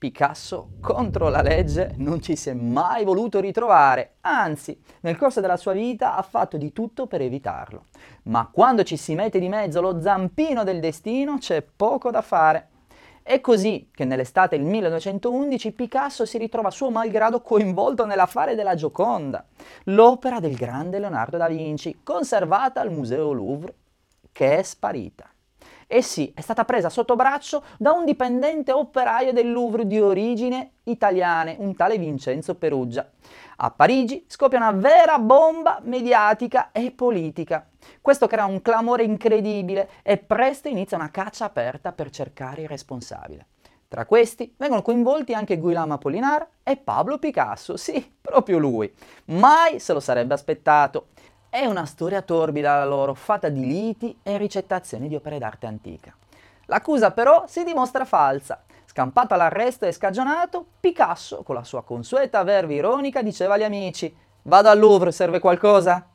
Picasso contro la legge non ci si è mai voluto ritrovare, anzi, nel corso della sua vita ha fatto di tutto per evitarlo. Ma quando ci si mette di mezzo lo zampino del destino c'è poco da fare. È così che nell'estate del 1911 Picasso si ritrova suo malgrado coinvolto nell'affare della Gioconda, l'opera del grande Leonardo da Vinci, conservata al Museo Louvre, che è sparita. E sì, è stata presa sotto braccio da un dipendente operaio del Louvre di origine italiane, un tale Vincenzo Perugia. A Parigi scoppia una vera bomba mediatica e politica. Questo crea un clamore incredibile e presto inizia una caccia aperta per cercare il responsabile. Tra questi vengono coinvolti anche Guillaume Apollinaire e Pablo Picasso, sì, proprio lui. Mai se lo sarebbe aspettato. È una storia torbida la loro, fatta di liti e ricettazioni di opere d'arte antica. L'accusa però si dimostra falsa. Scampato all'arresto e scagionato, Picasso, con la sua consueta verve ironica, diceva agli amici «Vado al Louvre, serve qualcosa?»